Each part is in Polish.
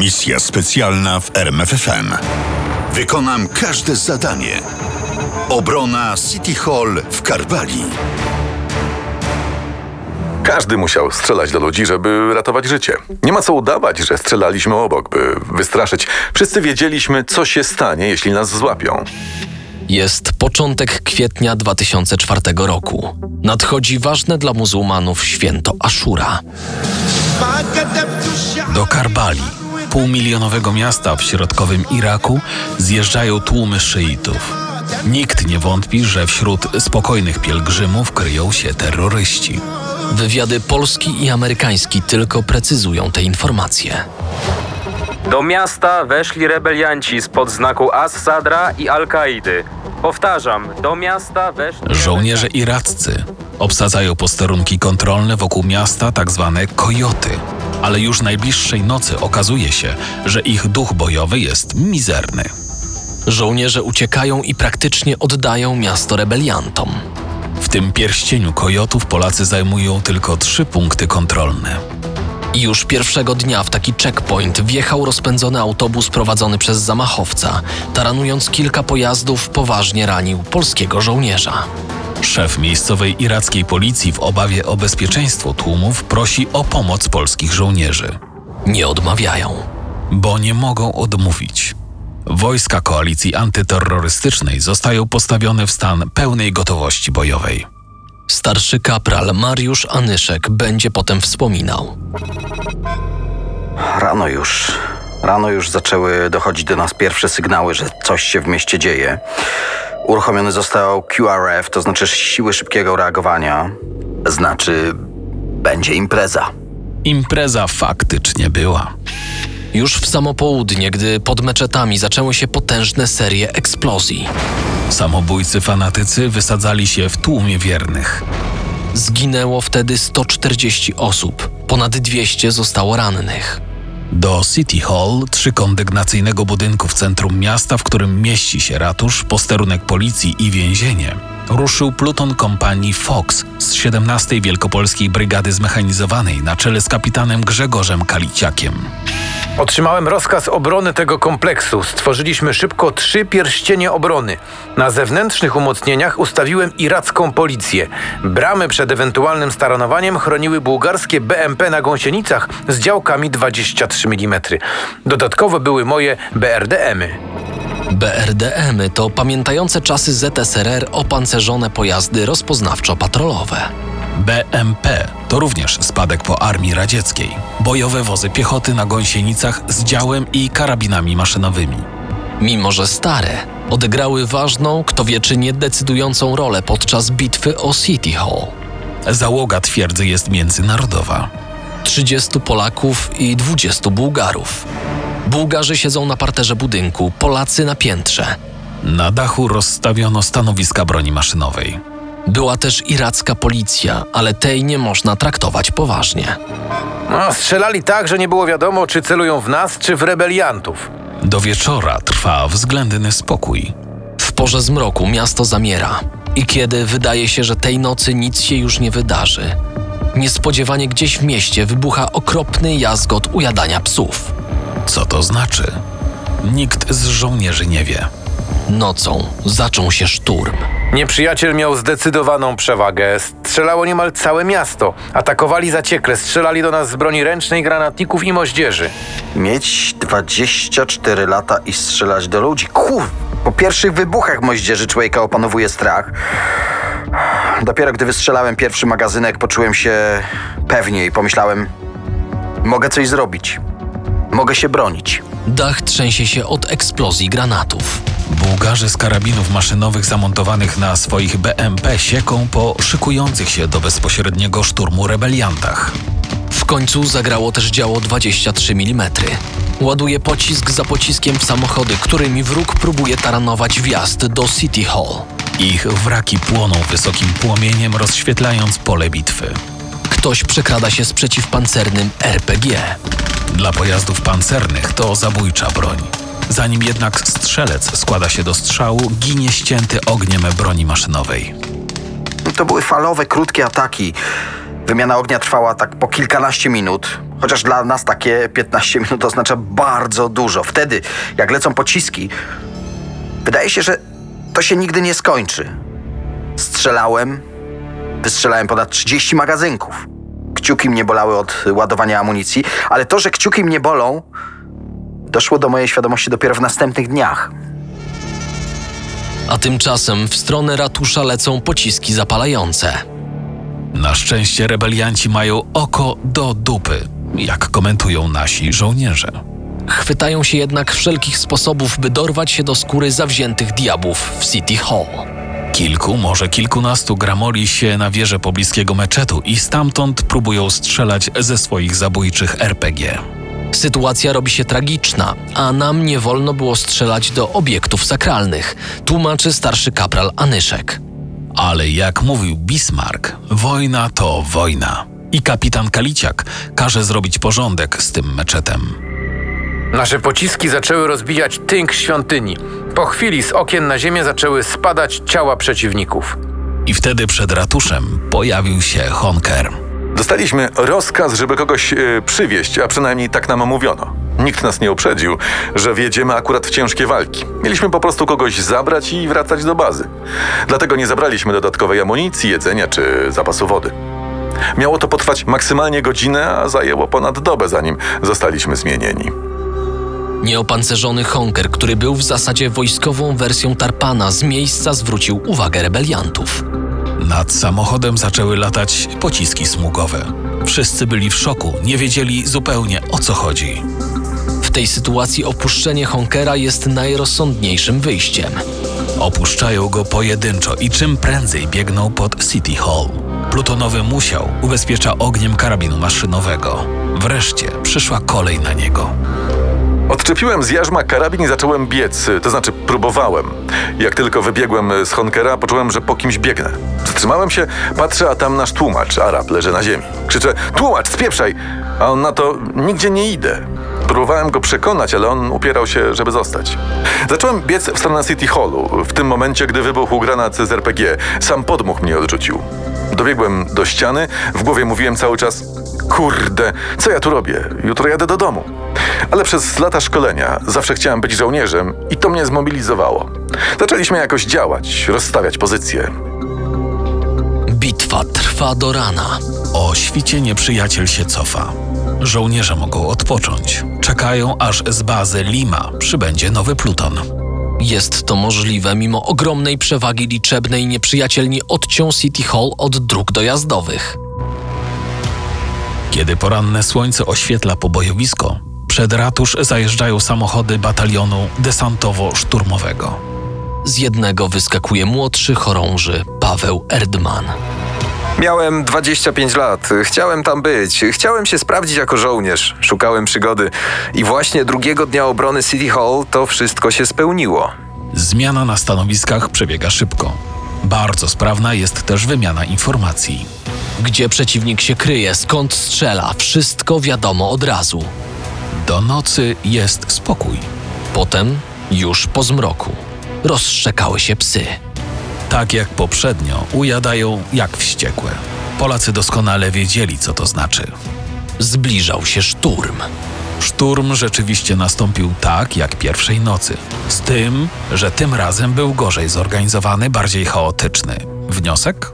Misja specjalna w RMFFM. Wykonam każde zadanie. Obrona City Hall w Karbali. Każdy musiał strzelać do ludzi, żeby ratować życie. Nie ma co udawać, że strzelaliśmy obok, by wystraszyć. Wszyscy wiedzieliśmy, co się stanie, jeśli nas złapią. Jest początek kwietnia 2004 roku. Nadchodzi ważne dla muzułmanów święto Ashura. Do Karbali, półmilionowego miasta w środkowym Iraku, zjeżdżają tłumy szyitów. Nikt nie wątpi, że wśród spokojnych pielgrzymów kryją się terroryści. Wywiady polski i amerykański tylko precyzują te informacje. Do miasta weszli rebelianci spod znaku As-Sadra i Al-Kaidy. Powtarzam, do miasta weszli... Żołnierze iraccy obsadzają posterunki kontrolne wokół miasta, tak zwane kojoty. Ale już najbliższej nocy okazuje się, że ich duch bojowy jest mizerny. Żołnierze uciekają i praktycznie oddają miasto rebeliantom. W tym pierścieniu kojotów Polacy zajmują tylko trzy punkty kontrolne. Już pierwszego dnia w taki checkpoint wjechał rozpędzony autobus prowadzony przez zamachowca. Taranując kilka pojazdów, poważnie ranił polskiego żołnierza. Szef miejscowej irackiej policji w obawie o bezpieczeństwo tłumów prosi o pomoc polskich żołnierzy, Nie odmawiają. bo nie mogą odmówić. Wojska koalicji antyterrorystycznej zostają postawione w stan pełnej gotowości bojowej. Starszy kapral Mariusz Anyszek będzie potem wspominał. Rano już. Rano już zaczęły dochodzić do nas pierwsze sygnały, że coś się w mieście dzieje. Uruchomiony został QRF, to znaczy siły szybkiego reagowania. Znaczy, będzie impreza. Impreza faktycznie była. Już w samo południe, gdy pod meczetami zaczęły się potężne serie eksplozji. Samobójcy fanatycy wysadzali się w tłumie wiernych. Zginęło wtedy 140 osób, ponad 200 zostało rannych. Do City Hall, trzykondygnacyjnego budynku w centrum miasta, w którym mieści się ratusz, posterunek policji i więzienie, ruszył pluton kompanii Fox z 17 Wielkopolskiej Brygady Zmechanizowanej na czele z kapitanem Grzegorzem Kaliciakiem. Otrzymałem rozkaz obrony tego kompleksu. Stworzyliśmy szybko trzy pierścienie obrony. Na zewnętrznych umocnieniach ustawiłem iracką policję. Bramy przed ewentualnym staranowaniem chroniły bułgarskie BMP na gąsienicach z działkami 23 mm. Dodatkowo były moje BRDM-y. BRDM-y to pamiętające czasy ZSRR opancerzone pojazdy rozpoznawczo-patrolowe. BMP to również spadek po armii radzieckiej. Bojowe wozy piechoty na gąsienicach z działem i karabinami maszynowymi. Mimo że stare, odegrały ważną, kto wie czy nie decydującą rolę podczas bitwy o City Hall. Załoga twierdzy jest międzynarodowa. 30 Polaków i 20 Bułgarów. Bułgarzy siedzą na parterze budynku, Polacy na piętrze. Na dachu rozstawiono stanowiska broni maszynowej. Była też iracka policja, ale tej nie można traktować poważnie. No, strzelali tak, że nie było wiadomo, czy celują w nas, czy w rebeliantów. Do wieczora trwa względny spokój. W porze zmroku miasto zamiera. I kiedy wydaje się, że tej nocy nic się już nie wydarzy, niespodziewanie gdzieś w mieście wybucha okropny jazgot ujadania psów. Co to znaczy? Nikt z żołnierzy nie wie. Nocą zaczął się szturm. Nieprzyjaciel miał zdecydowaną przewagę. Strzelało niemal całe miasto. Atakowali zaciekle, strzelali do nas z broni ręcznej, granatników i moździerzy. Mieć 24 lata i strzelać do ludzi. Kur... Po pierwszych wybuchach moździerzy człowieka opanowuje strach. Dopiero gdy wystrzelałem pierwszy magazynek, poczułem się pewniej i pomyślałem: Mogę coś zrobić. Mogę się bronić. Dach trzęsie się od eksplozji granatów. Bułgarzy z karabinów maszynowych zamontowanych na swoich BMP sieką po szykujących się do bezpośredniego szturmu rebeliantach. W końcu zagrało też działo 23 mm. Ładuje pocisk za pociskiem w samochody, którymi wróg próbuje taranować wjazd do City Hall. Ich wraki płoną wysokim płomieniem, rozświetlając pole bitwy. Ktoś przekrada się z przeciwpancernym RPG. Dla pojazdów pancernych to zabójcza broń. Zanim jednak strzelec składa się do strzału, ginie ścięty ogniem broni maszynowej. To były falowe, krótkie ataki. Wymiana ognia trwała tak po kilkanaście minut. Chociaż dla nas takie 15 minut oznacza bardzo dużo. Wtedy, jak lecą pociski, wydaje się, że to się nigdy nie skończy. Strzelałem, wystrzelałem ponad 30 magazynków. Kciuki mnie bolały od ładowania amunicji, ale to, że kciuki mnie bolą, doszło do mojej świadomości dopiero w następnych dniach. A tymczasem w stronę ratusza lecą pociski zapalające. Na szczęście rebelianci mają oko do dupy, jak komentują nasi żołnierze. Chwytają się jednak wszelkich sposobów, by dorwać się do skóry zawziętych diabłów w City Hall. Kilku, może kilkunastu gramoli się na wieżę pobliskiego meczetu i stamtąd próbują strzelać ze swoich zabójczych RPG. Sytuacja robi się tragiczna, a nam nie wolno było strzelać do obiektów sakralnych, tłumaczy starszy kapral Anyszek. Ale jak mówił Bismarck, wojna to wojna. I kapitan Kaliciak każe zrobić porządek z tym meczetem. Nasze pociski zaczęły rozbijać tynk świątyni. Po chwili z okien na ziemię zaczęły spadać ciała przeciwników. I wtedy przed ratuszem pojawił się Honker. Dostaliśmy rozkaz, żeby kogoś e, przywieźć, a przynajmniej tak nam mówiono. Nikt nas nie uprzedził, że wjedziemy akurat w ciężkie walki. Mieliśmy po prostu kogoś zabrać i wracać do bazy. Dlatego nie zabraliśmy dodatkowej amunicji, jedzenia czy zapasu wody. Miało to potrwać maksymalnie godzinę, a zajęło ponad dobę, zanim zostaliśmy zmienieni. Nieopancerzony Honker, który był w zasadzie wojskową wersją Tarpana, z miejsca zwrócił uwagę rebeliantów. Nad samochodem zaczęły latać pociski smugowe. Wszyscy byli w szoku, nie wiedzieli zupełnie o co chodzi. W tej sytuacji opuszczenie Honkera jest najrozsądniejszym wyjściem. Opuszczają go pojedynczo i czym prędzej biegną pod City Hall. Plutonowy musiał ubezpiecza ogniem karabinu maszynowego. Wreszcie przyszła kolej na niego. Odczepiłem z jarzma karabin i zacząłem biec, to znaczy próbowałem. Jak tylko wybiegłem z Honkera, poczułem, że po kimś biegnę. Zatrzymałem się, patrzę, a tam nasz tłumacz, Arab, leży na ziemi. Krzyczę, tłumacz, spieprzaj! A on na to, nigdzie nie idę. Próbowałem go przekonać, ale on upierał się, żeby zostać. Zacząłem biec w stronę City Hallu. W tym momencie, gdy wybuchł granat z RPG, sam podmuch mnie odrzucił. Dobiegłem do ściany, w głowie mówiłem cały czas: Kurde, co ja tu robię? Jutro jadę do domu. Ale przez lata szkolenia zawsze chciałem być żołnierzem i to mnie zmobilizowało. Zaczęliśmy jakoś działać, rozstawiać pozycje. Bitwa trwa do rana. O świcie nieprzyjaciel się cofa. Żołnierze mogą odpocząć. Czekają, aż z bazy Lima przybędzie nowy pluton. Jest to możliwe, mimo ogromnej przewagi liczebnej nieprzyjaciel nie odciął City Hall od dróg dojazdowych. Kiedy poranne słońce oświetla pobojowisko, przed ratusz zajeżdżają samochody batalionu desantowo-szturmowego. Z jednego wyskakuje młodszy chorąży Paweł Erdman. Miałem 25 lat. Chciałem tam być. Chciałem się sprawdzić jako żołnierz. Szukałem przygody. I właśnie drugiego dnia obrony City Hall to wszystko się spełniło. Zmiana na stanowiskach przebiega szybko. Bardzo sprawna jest też wymiana informacji. Gdzie przeciwnik się kryje, skąd strzela, wszystko wiadomo od razu. Do nocy jest spokój. Potem, już po zmroku, rozszczekały się psy. Tak jak poprzednio, ujadają jak wściekłe. Polacy doskonale wiedzieli, co to znaczy. Zbliżał się szturm. Szturm rzeczywiście nastąpił tak jak pierwszej nocy. Z tym, że tym razem był gorzej zorganizowany, bardziej chaotyczny. Wniosek?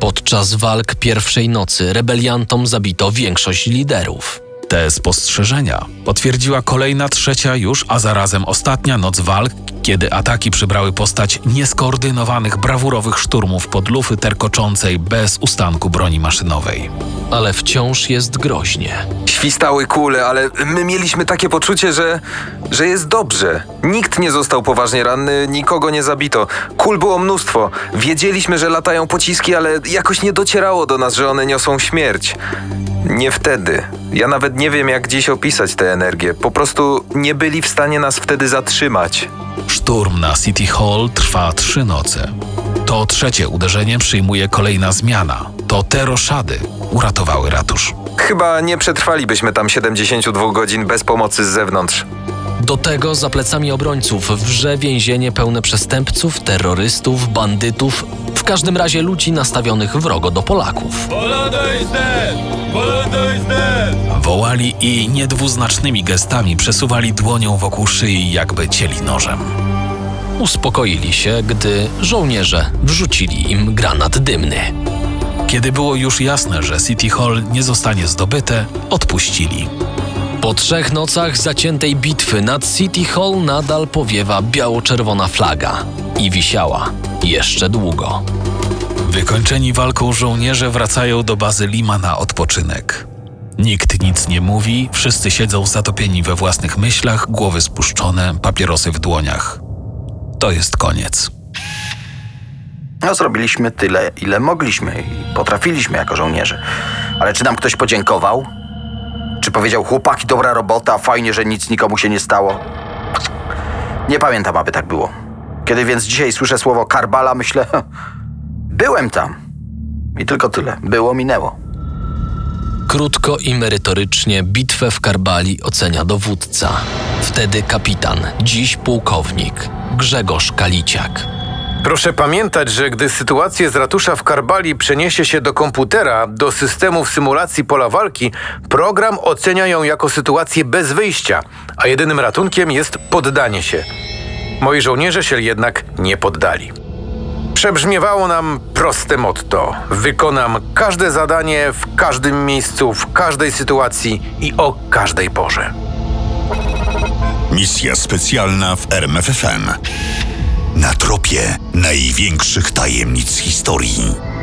Podczas walk pierwszej nocy rebeliantom zabito większość liderów. Te spostrzeżenia potwierdziła kolejna trzecia już, a zarazem ostatnia noc walk, kiedy ataki przybrały postać nieskoordynowanych, brawurowych szturmów pod lufy terkoczącej bez ustanku broni maszynowej. Ale wciąż jest groźnie. Świstały kule, ale my mieliśmy takie poczucie, że, że jest dobrze. Nikt nie został poważnie ranny, nikogo nie zabito. Kul było mnóstwo. Wiedzieliśmy, że latają pociski, ale jakoś nie docierało do nas, że one niosą śmierć. Nie wtedy. Ja nawet nie wiem, jak dziś opisać tę energię. Po prostu nie byli w stanie nas wtedy zatrzymać. Szturm na City Hall trwa trzy noce. To trzecie uderzenie przyjmuje kolejna zmiana. To te roszady uratowały ratusz. Chyba nie przetrwalibyśmy tam 72 godzin bez pomocy z zewnątrz. Do tego za plecami obrońców wrze więzienie pełne przestępców, terrorystów, bandytów, w każdym razie ludzi nastawionych wrogo do Polaków. Woła wołali i niedwuznacznymi gestami przesuwali dłonią wokół szyi, jakby cieli nożem. Uspokoili się, gdy żołnierze wrzucili im granat dymny. Kiedy było już jasne, że City Hall nie zostanie zdobyte, odpuścili. Po trzech nocach zaciętej bitwy nad City Hall nadal powiewa biało-czerwona flaga i wisiała jeszcze długo. Wykończeni walką żołnierze wracają do bazy Lima na odpoczynek. Nikt nic nie mówi, wszyscy siedzą zatopieni we własnych myślach, głowy spuszczone, papierosy w dłoniach. To jest koniec. No, zrobiliśmy tyle, ile mogliśmy i potrafiliśmy jako żołnierze. Ale czy nam ktoś podziękował? Czy powiedział, chłopaki, dobra robota, fajnie, że nic nikomu się nie stało? Nie pamiętam, aby tak było. Kiedy więc dzisiaj słyszę słowo Karbala, myślę, byłem tam. I tylko tyle. Było, minęło. Krótko i merytorycznie bitwę w Karbali ocenia dowódca. Wtedy kapitan, dziś pułkownik Grzegorz Kaliciak. Proszę pamiętać, że gdy sytuację z ratusza w Karbali przeniesie się do komputera, do systemów symulacji pola walki, program ocenia ją jako sytuację bez wyjścia, a jedynym ratunkiem jest poddanie się. Moi żołnierze się jednak nie poddali. Przebrzmiewało nam proste motto: wykonam każde zadanie w każdym miejscu, w każdej sytuacji i o każdej porze. Misja specjalna w RMFFM. Na tropie największych tajemnic historii.